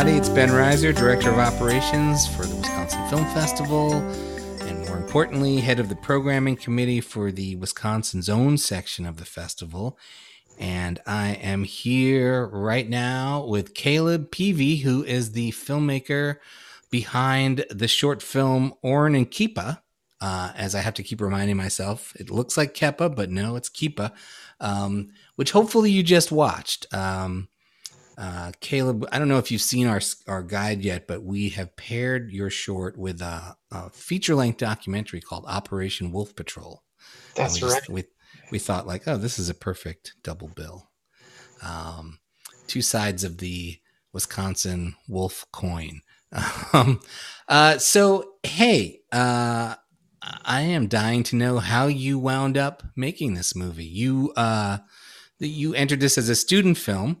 Everybody, it's Ben Reiser, Director of Operations for the Wisconsin Film Festival, and more importantly, head of the programming committee for the Wisconsin Zone section of the festival. And I am here right now with Caleb Peavy, who is the filmmaker behind the short film Oren and Keepa. Uh, as I have to keep reminding myself, it looks like Kepa, but no, it's Keepa, um, which hopefully you just watched. Um, uh, Caleb, I don't know if you've seen our our guide yet, but we have paired your short with a, a feature length documentary called Operation Wolf Patrol. That's we right. Just, we, we thought like, oh, this is a perfect double bill. Um, two sides of the Wisconsin wolf coin. Um, uh, so hey, uh, I am dying to know how you wound up making this movie. You uh, you entered this as a student film.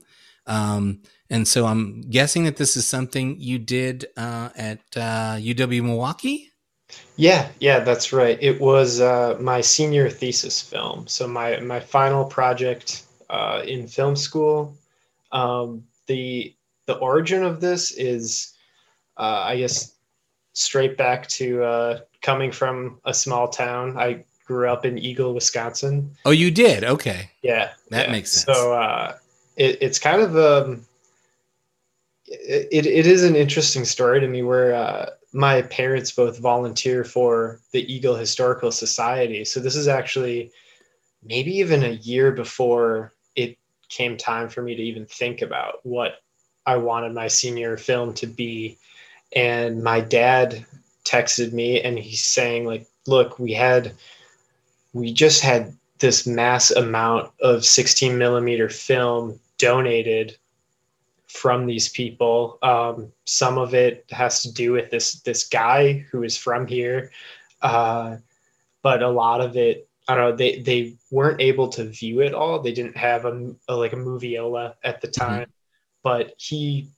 Um, and so I'm guessing that this is something you did uh, at uh, UW Milwaukee. Yeah, yeah, that's right. It was uh, my senior thesis film. So my my final project uh, in film school. Um, the the origin of this is, uh, I guess, straight back to uh, coming from a small town. I grew up in Eagle, Wisconsin. Oh, you did? Okay. Yeah, that yeah. makes sense. So it, it's kind of um, it, it is an interesting story to me where uh, my parents both volunteer for the Eagle Historical Society. So this is actually maybe even a year before it came time for me to even think about what I wanted my senior film to be. And my dad texted me and he's saying like, look, we had, we just had this mass amount of 16 millimeter film donated from these people. Um, some of it has to do with this this guy who is from here, uh, but a lot of it, I don't know. They they weren't able to view it all. They didn't have a, a like a moviola at the mm-hmm. time, mm-hmm. but he.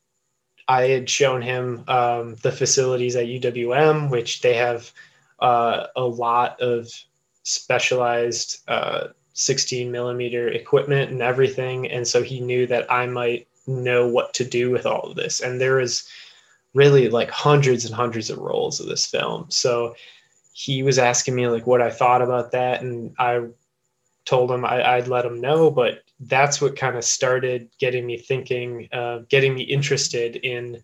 I had shown him um, the facilities at UWM, which they have uh, a lot of specialized uh, 16 millimeter equipment and everything. And so he knew that I might know what to do with all of this. And there is really like hundreds and hundreds of rolls of this film. So he was asking me like what I thought about that. And I told him I, would let him know, but that's what kind of started getting me thinking, uh, getting me interested in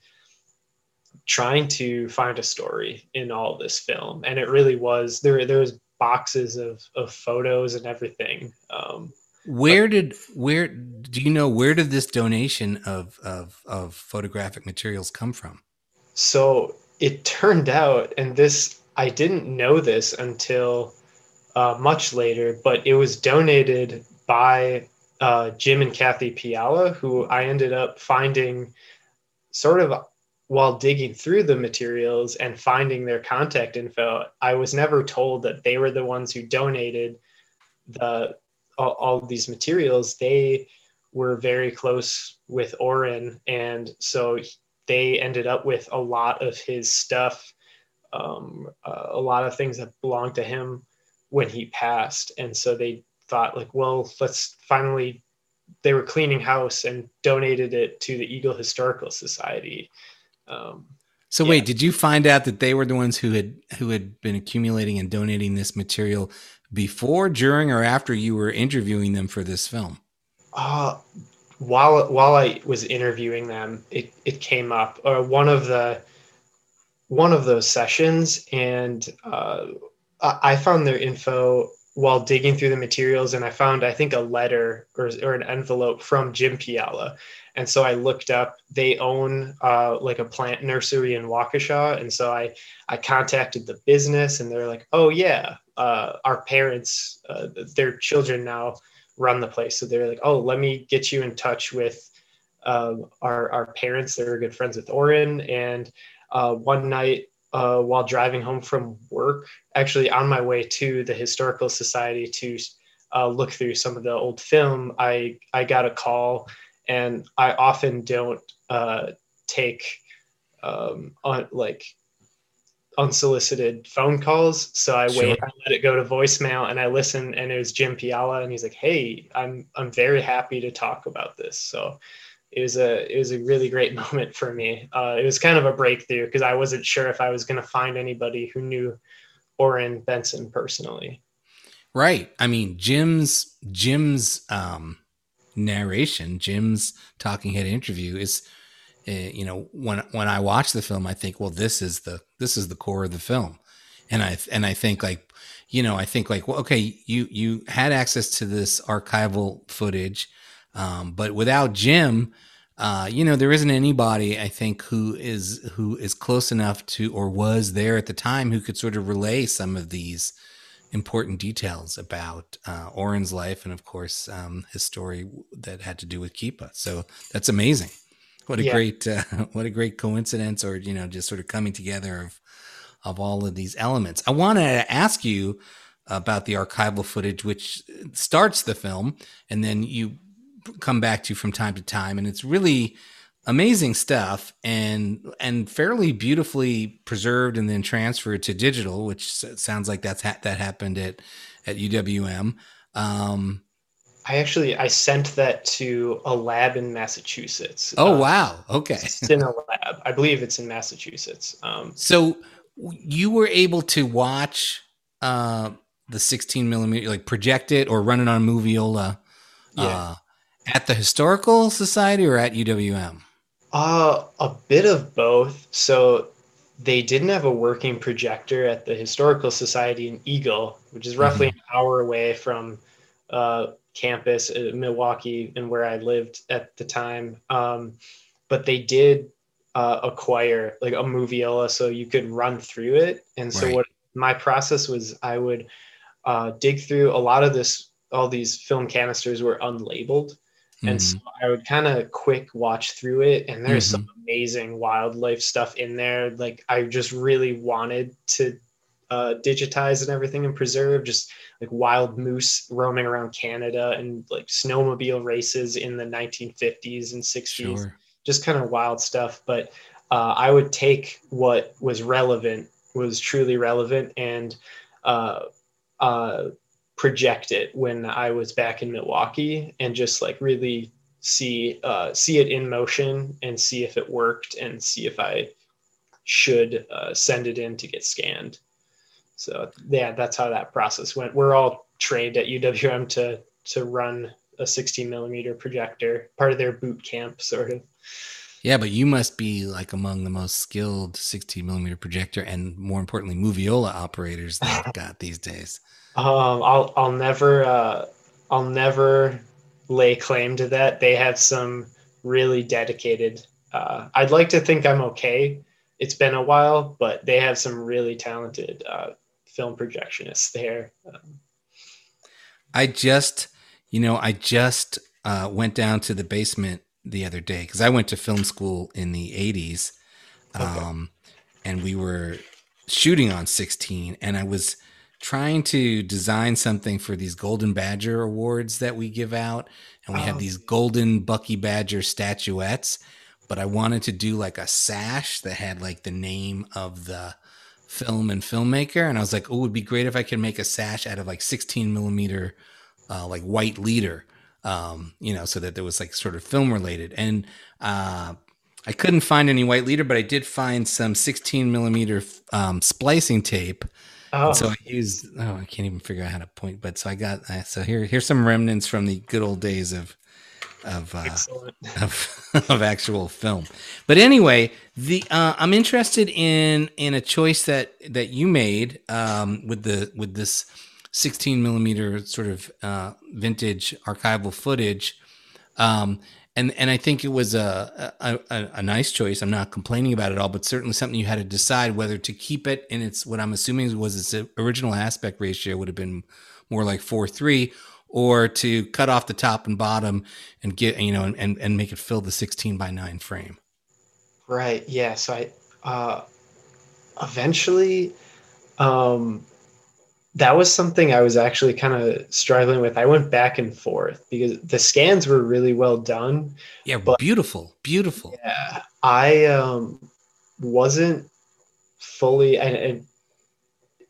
trying to find a story in all this film. And it really was, there, there was boxes of, of photos and everything. Um, where but, did where do you know where did this donation of, of of photographic materials come from? So it turned out, and this I didn't know this until uh, much later, but it was donated by uh, Jim and Kathy Piala, who I ended up finding sort of while digging through the materials and finding their contact info, I was never told that they were the ones who donated the all, all these materials. They were very close with Oren, and so they ended up with a lot of his stuff, um, uh, a lot of things that belonged to him when he passed, and so they thought like, well, let's finally. They were cleaning house and donated it to the Eagle Historical Society um, so yeah. wait, did you find out that they were the ones who had who had been accumulating and donating this material before, during, or after you were interviewing them for this film? Uh, while while I was interviewing them, it, it came up. Or uh, one of the one of those sessions, and uh, I found their info while digging through the materials, and I found I think a letter or, or an envelope from Jim Piala, and so I looked up. They own uh, like a plant nursery in Waukesha, and so I I contacted the business, and they're like, "Oh yeah, uh, our parents, uh, their children now run the place." So they're like, "Oh, let me get you in touch with um, our our parents. They're good friends with Oren." And uh, one night uh, while driving home from work, actually on my way to the historical society to uh, look through some of the old film, I I got a call and I often don't uh, take um, on like unsolicited phone calls. So I sure. wait, I let it go to voicemail, and I listen. And it was Jim Piala, and he's like, "Hey, I'm I'm very happy to talk about this." So it was a it was a really great moment for me. Uh, it was kind of a breakthrough because I wasn't sure if I was going to find anybody who knew Orrin Benson personally. Right. I mean, Jim's Jim's um, narration, Jim's talking head interview is, uh, you know, when when I watch the film, I think, well, this is the this is the core of the film, and I and I think like, you know, I think like, well, okay, you you had access to this archival footage, um, but without Jim, uh, you know, there isn't anybody I think who is who is close enough to or was there at the time who could sort of relay some of these important details about uh, Orrin's life and, of course, um, his story that had to do with Keepa. So that's amazing. What a yeah. great, uh, what a great coincidence, or you know, just sort of coming together of of all of these elements. I want to ask you about the archival footage, which starts the film, and then you come back to from time to time, and it's really amazing stuff and and fairly beautifully preserved and then transferred to digital which sounds like that's ha- that happened at at UWM um, I actually I sent that to a lab in Massachusetts. Oh uh, wow! Okay, it's in a lab. I believe it's in Massachusetts. Um, so you were able to watch uh, the 16 millimeter, like project it or run it on Moviola, yeah. uh, at the Historical Society or at UWM. Uh, a bit of both. So they didn't have a working projector at the Historical Society in Eagle, which is roughly mm-hmm. an hour away from uh, campus in Milwaukee and where I lived at the time. Um, but they did uh, acquire like a moviola so you could run through it. And so right. what my process was, I would uh, dig through a lot of this. All these film canisters were unlabeled, Mm-hmm. And so I would kind of quick watch through it, and there's mm-hmm. some amazing wildlife stuff in there. Like I just really wanted to uh, digitize and everything and preserve just like wild moose roaming around Canada and like snowmobile races in the 1950s and 60s. Sure. Just kind of wild stuff. But uh, I would take what was relevant, was truly relevant, and uh, uh, project it when I was back in Milwaukee and just like really see uh, see it in motion and see if it worked and see if I should uh, send it in to get scanned. So yeah, that's how that process went. We're all trained at UWM to to run a 16 millimeter projector, part of their boot camp, sort of. Yeah, but you must be like among the most skilled 16 millimeter projector and more importantly, moviola operators that I've got these days. Um, I'll I'll never uh, I'll never lay claim to that. They have some really dedicated. Uh, I'd like to think I'm okay. It's been a while, but they have some really talented uh, film projectionists there. Um, I just, you know, I just uh, went down to the basement the other day because I went to film school in the '80s, um, okay. and we were shooting on 16, and I was trying to design something for these Golden Badger awards that we give out. And we oh. have these golden Bucky Badger statuettes. But I wanted to do like a sash that had like the name of the film and filmmaker. And I was like, oh, it would be great if I could make a sash out of like 16 millimeter, uh, like white leader, um, you know, so that there was like sort of film related. And uh, I couldn't find any white leader, but I did find some 16 millimeter um, splicing tape Oh. so I used oh I can't even figure out how to point, but so I got so here here's some remnants from the good old days of of uh, of, of actual film. But anyway, the uh, I'm interested in in a choice that that you made um, with the with this 16 millimeter sort of uh, vintage archival footage. Um, and and I think it was a, a, a nice choice. I'm not complaining about it all, but certainly something you had to decide whether to keep it in its what I'm assuming was its original aspect ratio would have been more like four three, or to cut off the top and bottom and get you know and and make it fill the 16 by nine frame. Right. Yeah. So I uh, eventually um, that was something I was actually kind of struggling with. I went back and forth because the scans were really well done. Yeah, but beautiful, beautiful. Yeah, I um, wasn't fully, and, and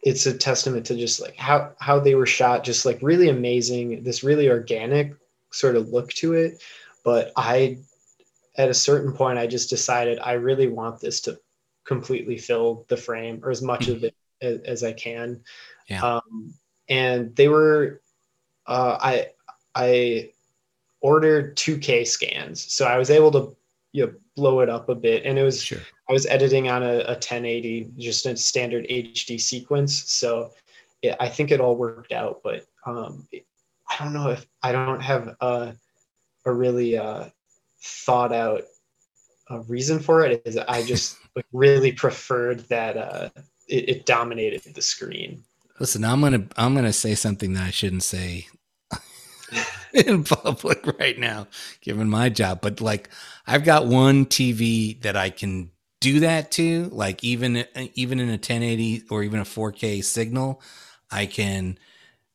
it's a testament to just like how how they were shot, just like really amazing. This really organic sort of look to it, but I at a certain point, I just decided I really want this to completely fill the frame or as much of it as, as I can. Yeah. Um, and they were, uh, I, I ordered 2K scans, so I was able to you know, blow it up a bit, and it was Sure. I was editing on a, a 1080, just a standard HD sequence, so it, I think it all worked out. But um, I don't know if I don't have a, a really uh, thought out uh, reason for it. Is I just like, really preferred that uh, it, it dominated the screen. Listen, I'm gonna I'm gonna say something that I shouldn't say in public right now, given my job. But like, I've got one TV that I can do that to. Like, even even in a 1080 or even a 4K signal, I can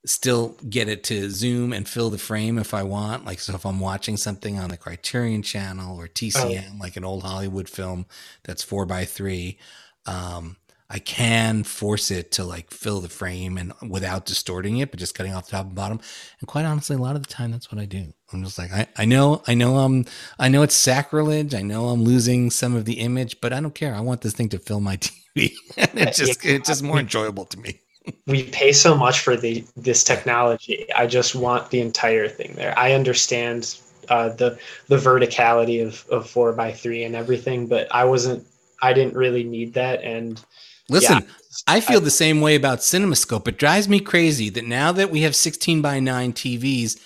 still get it to zoom and fill the frame if I want. Like, so if I'm watching something on the Criterion Channel or TCM, like an old Hollywood film that's four by three. Um, I can force it to like fill the frame and without distorting it, but just cutting off the top and bottom. And quite honestly, a lot of the time that's what I do. I'm just like, I, I know, I know I'm, I know it's sacrilege. I know I'm losing some of the image, but I don't care. I want this thing to fill my TV. and it's just, it's just more enjoyable to me. we pay so much for the this technology. I just want the entire thing there. I understand uh, the the verticality of of four by three and everything, but I wasn't. I didn't really need that, and Listen, Yeah. I feel the same way about CinemaScope. It drives me crazy that now that we have 16 by 9 TVs,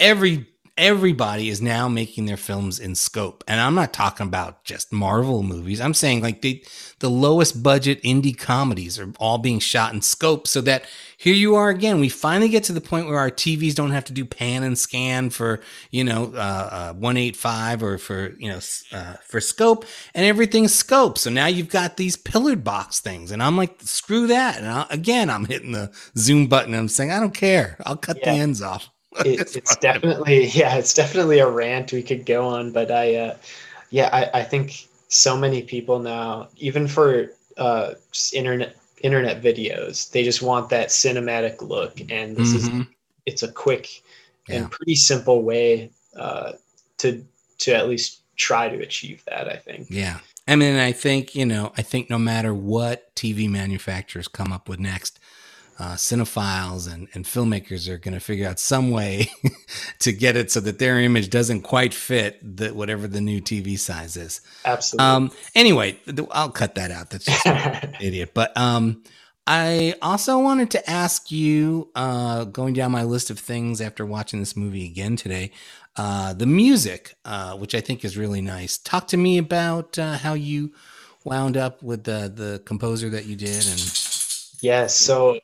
every everybody is now making their films in scope. And I'm not talking about just Marvel movies. I'm saying like they the lowest budget indie comedies are all being shot in scope so that here you are again. We finally get to the point where our TVs don't have to do pan and scan for, you know, uh, uh 185 or for, you know, uh, for scope and everything's scope. So now you've got these pillared box things and I'm like, screw that. And I, again, I'm hitting the zoom button and I'm saying, I don't care. I'll cut Yeah. the ends off. it, it's definitely yeah, it's definitely a rant we could go on. But I, uh, yeah, I, I think so many people now, even for uh, just internet internet videos, they just want that cinematic look, and this is Mhm. it's a quick Yeah. and pretty simple way uh, to to at least try to achieve that. I think. Yeah. I mean, I think, you know, I think no matter what TV manufacturers come up with next, uh, cinephiles and, and filmmakers are going to figure out some way to get it so that their image doesn't quite fit the, whatever the new TV size is. Absolutely. Um, anyway, I'll cut that out. That's just idiot. But um, I also wanted to ask you, uh, going down my list of things after watching this movie again today, uh, the music, uh, which I think is really nice. Talk to me about uh, how you wound up with the the composer that you did, and Yeah, so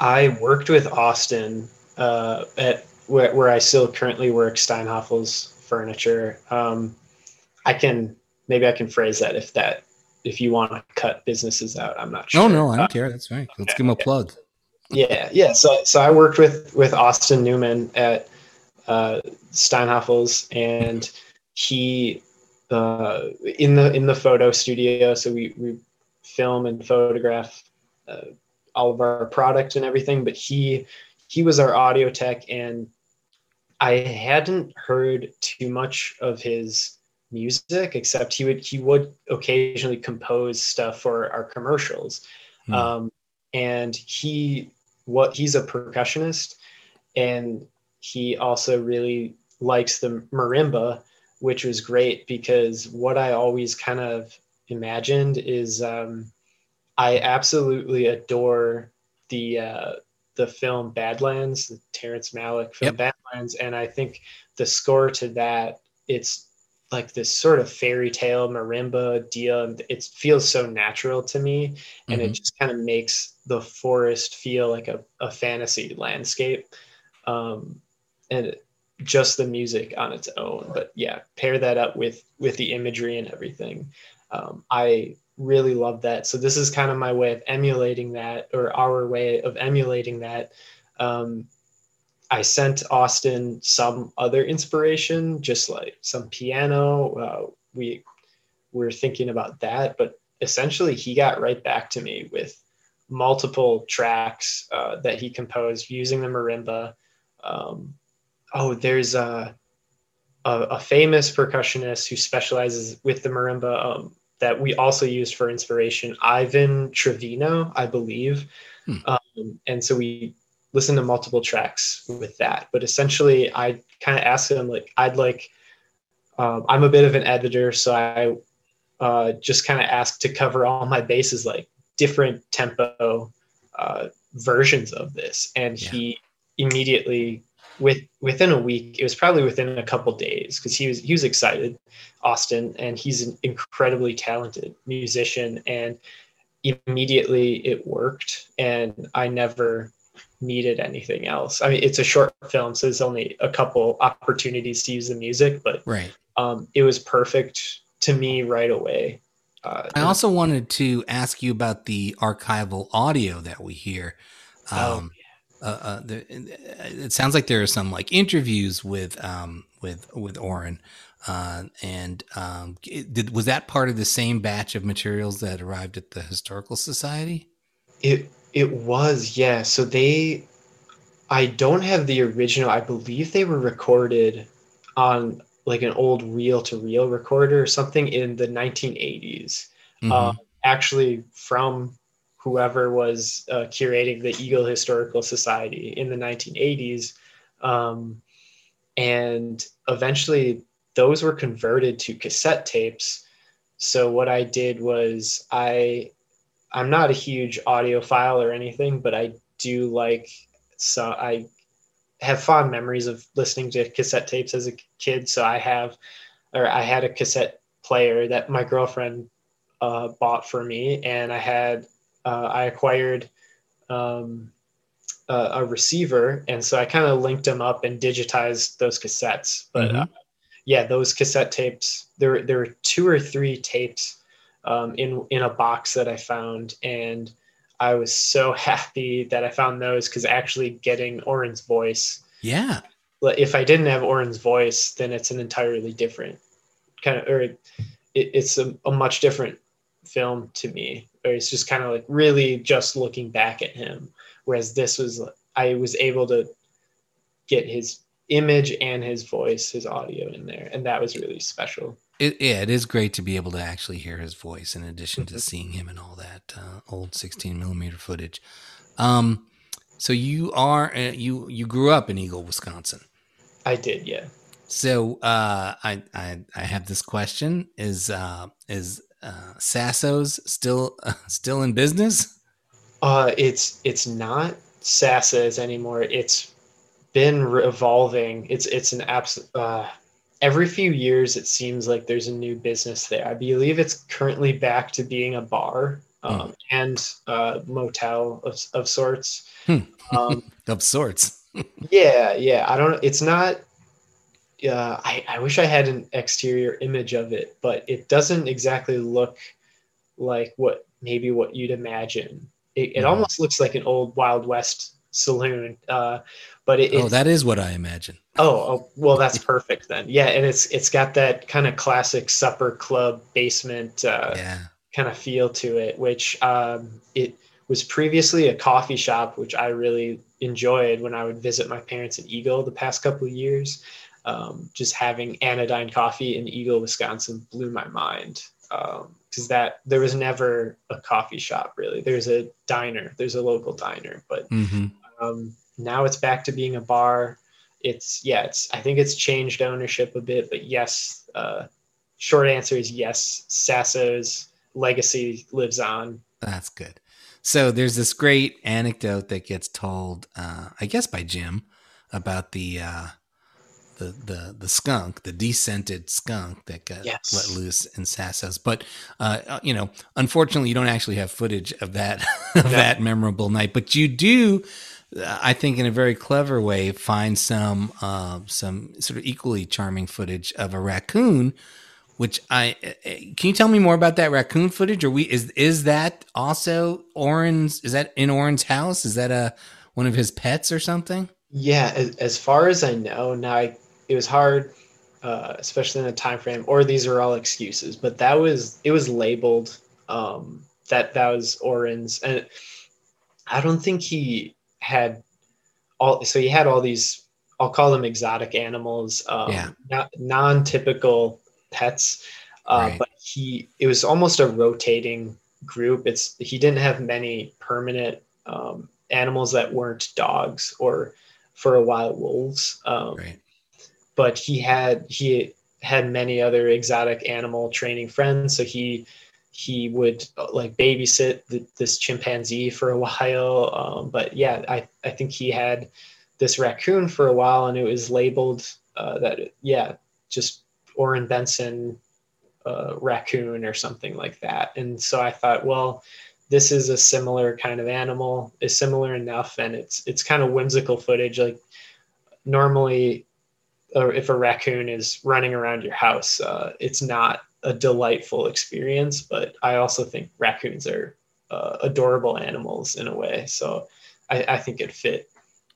I worked with Austin uh, at where, where I still currently work, Steinhafels Furniture. Um, I can maybe I can phrase that if that if you want to cut businesses out. I'm not sure. oh no, I Uh, don't care. That's right. Let's give him a plug. yeah, yeah. So so I worked with with Austin Newman at uh, Steinhafels, and he uh, in the in the photo studio. So we we film and photograph uh, all of our product and everything. But he he was our audio tech, and I hadn't heard too much of his music except he would he would occasionally compose stuff for our commercials Hmm. um, and he what he's a percussionist and he also really likes the marimba which was great because what i always kind of imagined is um, i absolutely adore the uh, the film badlands the terrence malick film badlands and i think the score to that it's like this sort of fairy tale marimba deal and it feels so natural to me and it Mhm. just kind of makes the forest feel like a, a fantasy landscape. Um, and just the music on its own but yeah pair that up with with the imagery and everything. Um, i really love that. So this is kind of my way of emulating that or our way of emulating that. Um, i sent austin some other inspiration just like some piano. Uh, we were thinking about that but essentially he got right back to me with multiple tracks uh, that he composed using the marimba. Um, oh, there's a a, a, famous percussionist who specializes with the marimba um, that we also used for inspiration, Ivan Trevino, I believe. Hmm. Um, and so we listened to multiple tracks with that. But essentially, I kind of asked him, like, I'd like, um, I'm a bit of an editor, so I uh, just kind of asked to cover all my bases, like different tempo uh, versions of this. And yeah. he immediately with within a week it was probably within a couple days because he was he was excited austin and he's an incredibly talented musician and immediately it worked and i never needed anything else. I mean it's a short film so there's only a couple opportunities to use the music but right. um, it was perfect to me right away. Uh, i also wanted to ask you about the archival audio that we hear. Oh, um, oh uh, uh, the, it sounds like there are some like interviews with um, with with Oren, uh, and um, did was that part of the same batch of materials that arrived at the historical society? It it was yeah. So they, I don't have the original. I believe they were recorded on like an old reel to reel recorder or something in the 1980s. Mm-hmm. Uh, actually, from whoever was uh, curating the Eagle Historical Society in the 1980s. Um, and eventually those were converted to cassette tapes. So what I did was I I'm not a huge audiophile or anything, but I do like so I have fond memories of listening to cassette tapes as a kid. So I have or I had a cassette player that my girlfriend uh, bought for me, and I had uh, I acquired um, a, a, receiver, and so I kind of linked them up and digitized those cassettes. But mm-hmm. uh, yeah, those cassette tapes. There, there were two or three tapes um, in in a box that I found, and I was so happy that I found those because actually getting Oren's voice. Yeah. If I didn't have Oren's voice, then it's an entirely different kind of, or it, it's a, a much different film to me or it's just kind of like really just looking back at him whereas this was i was able to get his image and his voice his audio in there and that was really special. It, yeah it is great to be able to actually hear his voice in addition to seeing him and all that uh, old 16 millimeter footage. Um so you are uh, you you grew up in eagle wisconsin. I did yeah. So uh, I, I I have this question: Is uh, is uh, Sasso's still uh, still in business? Uh, it's it's not Sasso's anymore. It's been revolving. It's it's an absolute. Uh, every few years, it seems like there's a new business there. I believe it's currently back to being a bar um, mm. and a motel of of sorts. Hmm. Um, of sorts. yeah, yeah. I don't. It's not uh, I, I wish I had an exterior image of it, but it doesn't exactly look like what maybe what you'd imagine. It, it mm-hmm. almost looks like an old Wild West saloon. Uh, but it, oh, that is what I imagine. Oh, oh, well, that's perfect then. Yeah, and it's it's got that kind of classic supper club basement uh, yeah. kind of feel to it, which um, it was previously a coffee shop, which I really enjoyed when I would visit my parents in Eagle the past couple of years um, just having Anodyne coffee in Eagle, Wisconsin blew my mind because um, that there was never a coffee shop really. There's a diner, there's a local diner, but mm-hmm. um, now it's back to being a bar. It's yeah, it's I think it's changed ownership a bit, but yes, uh, short answer is yes. Sasso's legacy lives on. That's good. So there's this great anecdote that gets told, uh, I guess, by Jim about the uh, the the the skunk, the descented skunk that got yes. let loose in Sasso's. But uh, uh, you know, unfortunately, you don't actually have footage of that of no. that memorable night. But you do, uh, I think, in a very clever way, find some uh, some sort of equally charming footage of a raccoon. Which I uh, can you tell me more about that raccoon footage? Or we is is that also Oren's? Is that in Oren's house? Is that a one of his pets or something? Yeah, as, as far as I know, now I it was hard, uh, especially in the time frame. Or these are all excuses, but that was it was labeled um, that that was Oren's, and I don't think he had all. So he had all these I'll call them exotic animals, um, Yeah. not non-typical pets. Uh, Right. But he, it was almost a rotating group. It's he didn't have many permanent um, animals that weren't dogs or, for a while, wolves. Um, Right. But he had he had many other exotic animal training friends. So he he would uh, like babysit the, this chimpanzee for a while. Um, but yeah I, I think he had this raccoon for a while and it was labeled uh, that yeah just Orrin Benson uh, raccoon or something like that. And so I thought well this is a similar kind of animal is similar enough and it's it's kind of whimsical footage. Like normally or if a raccoon is running around your house, uh, it's not a delightful experience. But I also think raccoons are uh, adorable animals in a way. So I, I think it fit.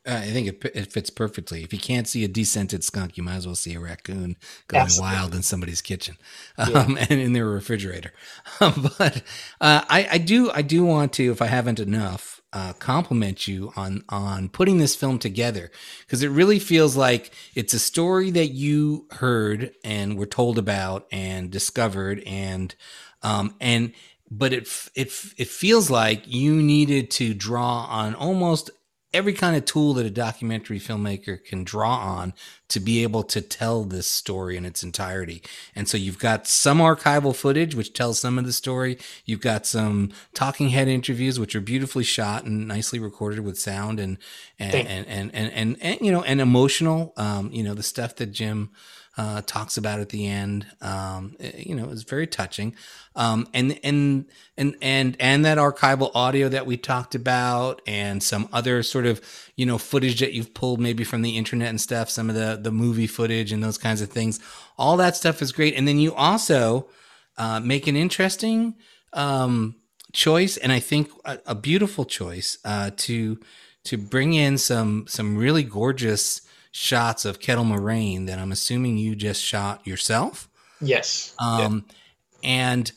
Uh, I think it, it fits perfectly. If you can't see a descented skunk, you might as well see a raccoon going Absolutely. wild in somebody's kitchen Yeah. um, and in their refrigerator. but uh, I, I do, I do want to, if I haven't enough, uh, compliment you on on putting this film together. Because it really feels like it's a story that you heard and were told about and discovered and um, and but it it it feels like you needed to draw on almost every kind of tool that a documentary filmmaker can draw on to be able to tell this story in its entirety. And so you've got some archival footage which tells some of the story. You've got some talking head interviews which are beautifully shot and nicely recorded with sound and and and, and, and, and, and you know and emotional. Um, you know the stuff that Jim uh, talks about at the end. Um, eh, you know, is very touching. Um, and and and and and that archival audio that we talked about, and some other sort of you know footage that you've pulled maybe from the internet and stuff. Some of the the movie footage and those kinds of things. All that stuff is great. And then you also uh, make an interesting um, choice, and I think a, a beautiful choice uh, to to bring in some some really gorgeous shots of Kettle Moraine that I'm assuming you just shot yourself. Yes. Yeah. Um, and,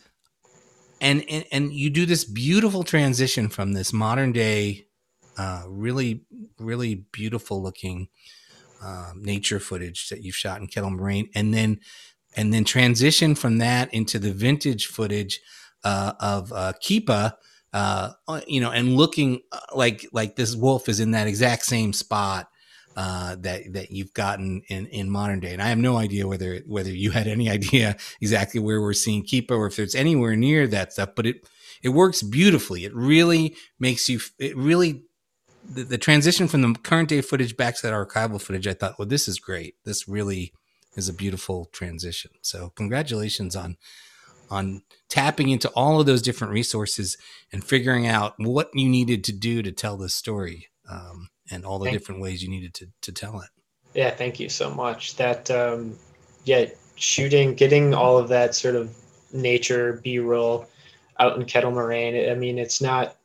and and and you do this beautiful transition from this modern day, uh, really really beautiful looking um, nature footage that you've shot in Kettle Moraine, and then and then transition from that into the vintage footage uh, of uh, Keepa. Uh, you know, and looking uh, like like this wolf is in that exact same spot uh, that that you've gotten in in modern day. And I have no idea whether whether you had any idea exactly where we're seeing Keepa or if it's anywhere near that stuff. But it it works beautifully. It really makes you. It really the, the transition from the current day footage back to that archival footage. I thought, well, this is great. This really is a beautiful transition. So congratulations on on tapping into all of those different resources and figuring out what you needed to do to tell this story um, and all the Thank- different ways you needed to, to tell it. Yeah. Thank you so much. That, um, yeah, shooting, getting all of that sort of nature B roll out in Kettle Moraine. I mean, it's not,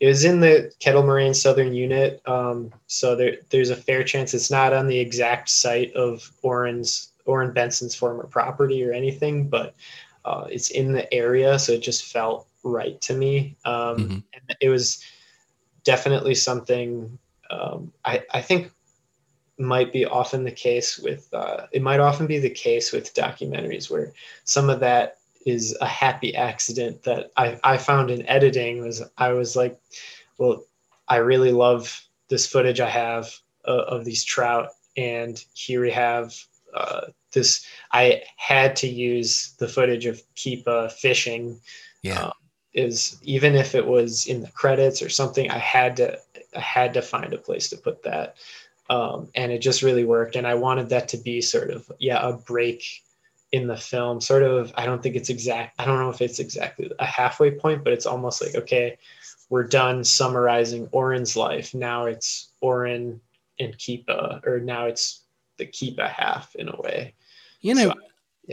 it was in the Kettle Moraine Southern Unit. Um, so there, there's a fair chance it's not on the exact site of Orrin's, Orrin Benson's former property or anything, but uh, it's in the area. So it just felt right to me. Um, Mhm. and it was definitely something um, I, I think might be often the case with uh, it might often be the case with documentaries where some of that is a happy accident that I, I found in editing was I was like, well, I really love this footage I have uh, of these trout, and here we have uh, this. I had to use the footage of Keepa fishing Yeah. uh, is even if it was in the credits or something i had to had to find a place to put that. Um, and it just really worked. And i wanted that to be sort of yeah a break in the film. Sort of i don't think it's exact i don't know if it's exactly a halfway point but it's almost like okay we're done summarizing Orrin's life. Now it's Orrin and Keepa or now it's the Keepa half in a way. You know, So,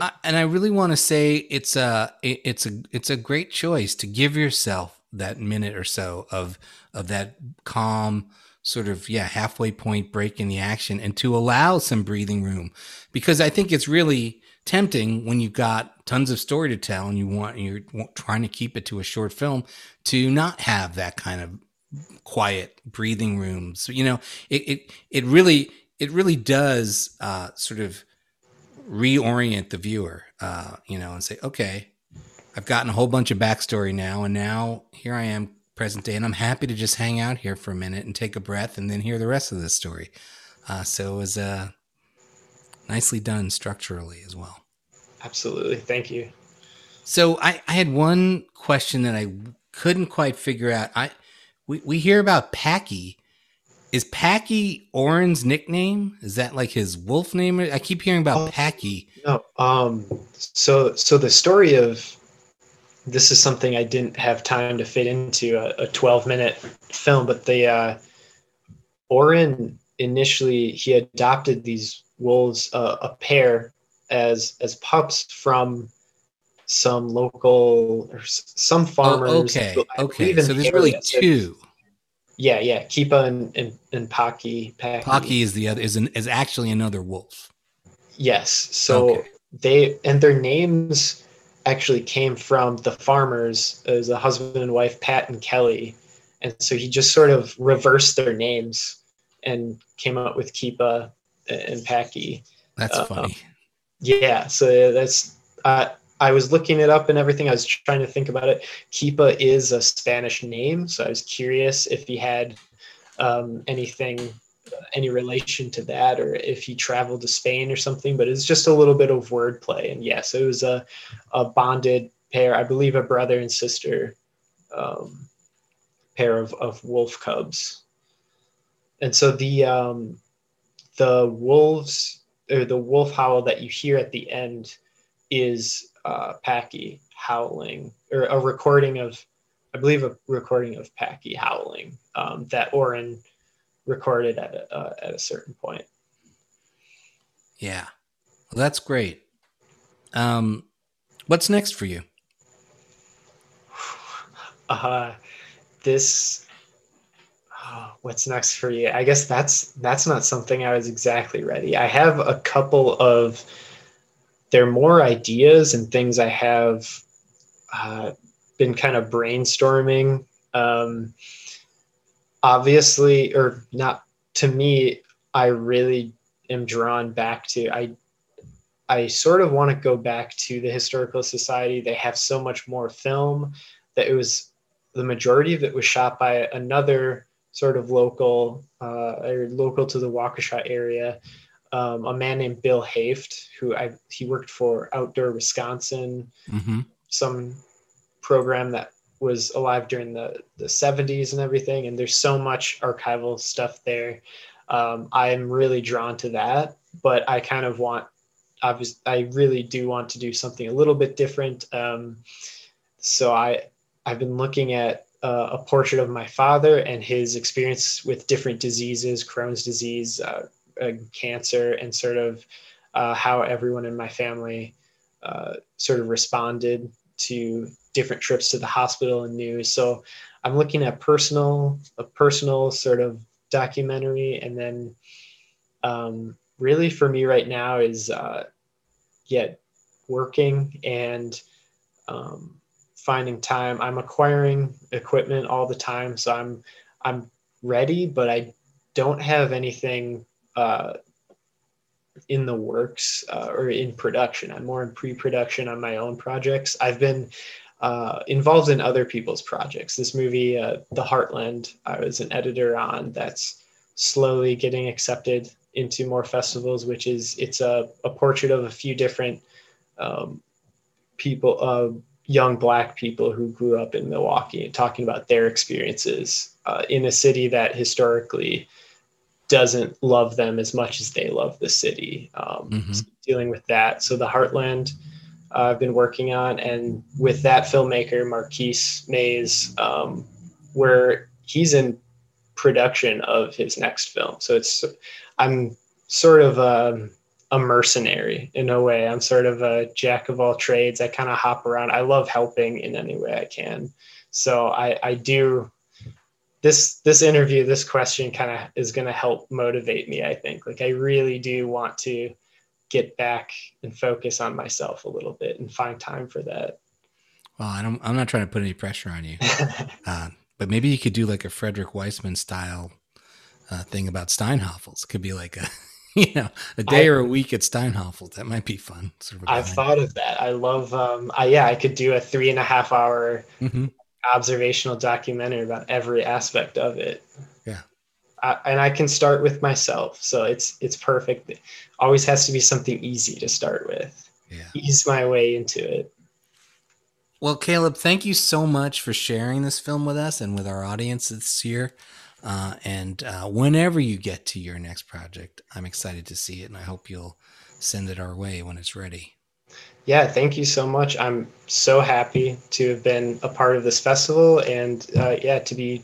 I, and I really want to say it's a it- it's a it's a great choice to give yourself that minute or so of of that calm sort of yeah halfway point break in the action and to allow some breathing room because I think it's really tempting when you've got tons of story to tell and you want you're trying to keep it to a short film to not have that kind of quiet breathing room. So you know, it it it really it really does uh, sort of reorient the viewer, uh, you know, and say, okay, I've gotten a whole bunch of backstory now, and now here I am, present day, and I'm happy to just hang out here for a minute and take a breath, and then hear the rest of the story. Uh, so it was uh, nicely done structurally as well. Absolutely, thank you. So I, I had one question that I couldn't quite figure out. I we, we hear about Packy. Is Packy Oren's nickname? Is that like his wolf name? I keep hearing about uh, Packy. No. Um. So so the story of this is something I didn't have time to fit into a, a 12 minute film, but the uh, Oren initially he adopted these wolves, uh, a pair, as as pups from some local or some farmers. Oh, okay, okay. So there's really two. Yeah, yeah. Kipa and and, and Packy. Packy is the other is an, is actually another wolf. Yes. So okay. they and their names actually came from the farmers as a husband and wife, Pat and Kelly. And so he just sort of reversed their names and came up with Kipa and Packy. That's uh, funny. Yeah. So that's, uh, I was looking it up and everything. I was trying to think about it. Kipa is a Spanish name, so I was curious if he had um, anything, any relation to that, or if he traveled to Spain or something. But it's just a little bit of wordplay. And yes, it was a, a bonded pair. I believe a brother and sister um, pair of, of wolf cubs. And so the um, the wolves or the wolf howl that you hear at the end is uh, Packy howling, or a recording of, I believe, a recording of Packy howling um, that Oren recorded at a, uh, at a certain point. Yeah, well, that's great. Um, what's next for you? Uh, this. Oh, what's next for you? I guess that's that's not something I was exactly ready. I have a couple of there are more ideas and things I have uh, been kind of brainstorming. Um, obviously, or not to me, I really am drawn back to I. I sort of want to go back to the historical society. They have so much more film that it was the majority of it was shot by another sort of local uh, or local to the Waukesha area um, a man named Bill Haft, who I he worked for Outdoor Wisconsin, mm-hmm. some program that was alive during the the 70s and everything. And there's so much archival stuff there. Um, I'm really drawn to that, but I kind of want, obviously, I really do want to do something a little bit different. Um, so I I've been looking at uh, a portrait of my father and his experience with different diseases, Crohn's disease, uh, uh, cancer and sort of uh, how everyone in my family uh, sort of responded to different trips to the hospital and news. So I'm looking at personal, a personal sort of documentary, and then um, really for me right now is uh, yet working and um, finding time. I'm acquiring equipment all the time, so I'm I'm ready, but I don't have anything uh, in the works uh, or in production. I'm more in pre-production on my own projects. I've been uh, involved in other people's projects. This movie, uh, The Heartland, I was an editor on. That's slowly getting accepted into more festivals. Which is it's a, a portrait of a few different um, people, uh, young Black people who grew up in Milwaukee, and talking about their experiences uh, in a city that historically doesn't love them as much as they love the city. Um, mm-hmm. so dealing with that. So the Heartland uh, I've been working on, and with that filmmaker Marquise Mays, um, where he's in production of his next film. So it's I'm sort of a, a mercenary in a way. I'm sort of a jack of all trades. I kind of hop around. I love helping in any way I can. So I, I do this this interview this question kind of is going to help motivate me i think like i really do want to get back and focus on myself a little bit and find time for that well I don't, i'm not trying to put any pressure on you uh, but maybe you could do like a frederick wiseman style uh, thing about Steinhafels. Could be like a you know a day I, or a week at Steinhafels. That might be fun. Sort of I've thought of that. I love. Um, I, yeah, I could do a three and a half hour mm-hmm. observational documentary about every aspect of it. I, and I can start with myself, so it's it's perfect. It always has to be something easy to start with. Yeah. Ease my way into it. Well, Caleb, thank you so much for sharing this film with us and with our audience this year. Uh, and uh, whenever you get to your next project, I'm excited to see it, and I hope you'll send it our way when it's ready. Yeah, thank you so much. I'm so happy to have been a part of this festival, and uh, yeah, to be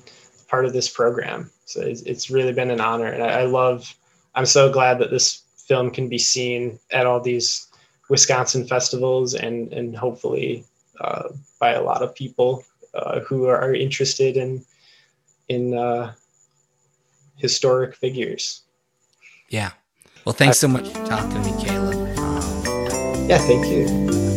part of this program. So it's, it's really been an honor, and I, I love. I'm so glad that this film can be seen at all these Wisconsin festivals, and and hopefully uh, by a lot of people uh, who are interested in in uh, historic figures. Yeah. Well, thanks so much for talking to me, Caleb. Yeah, thank you.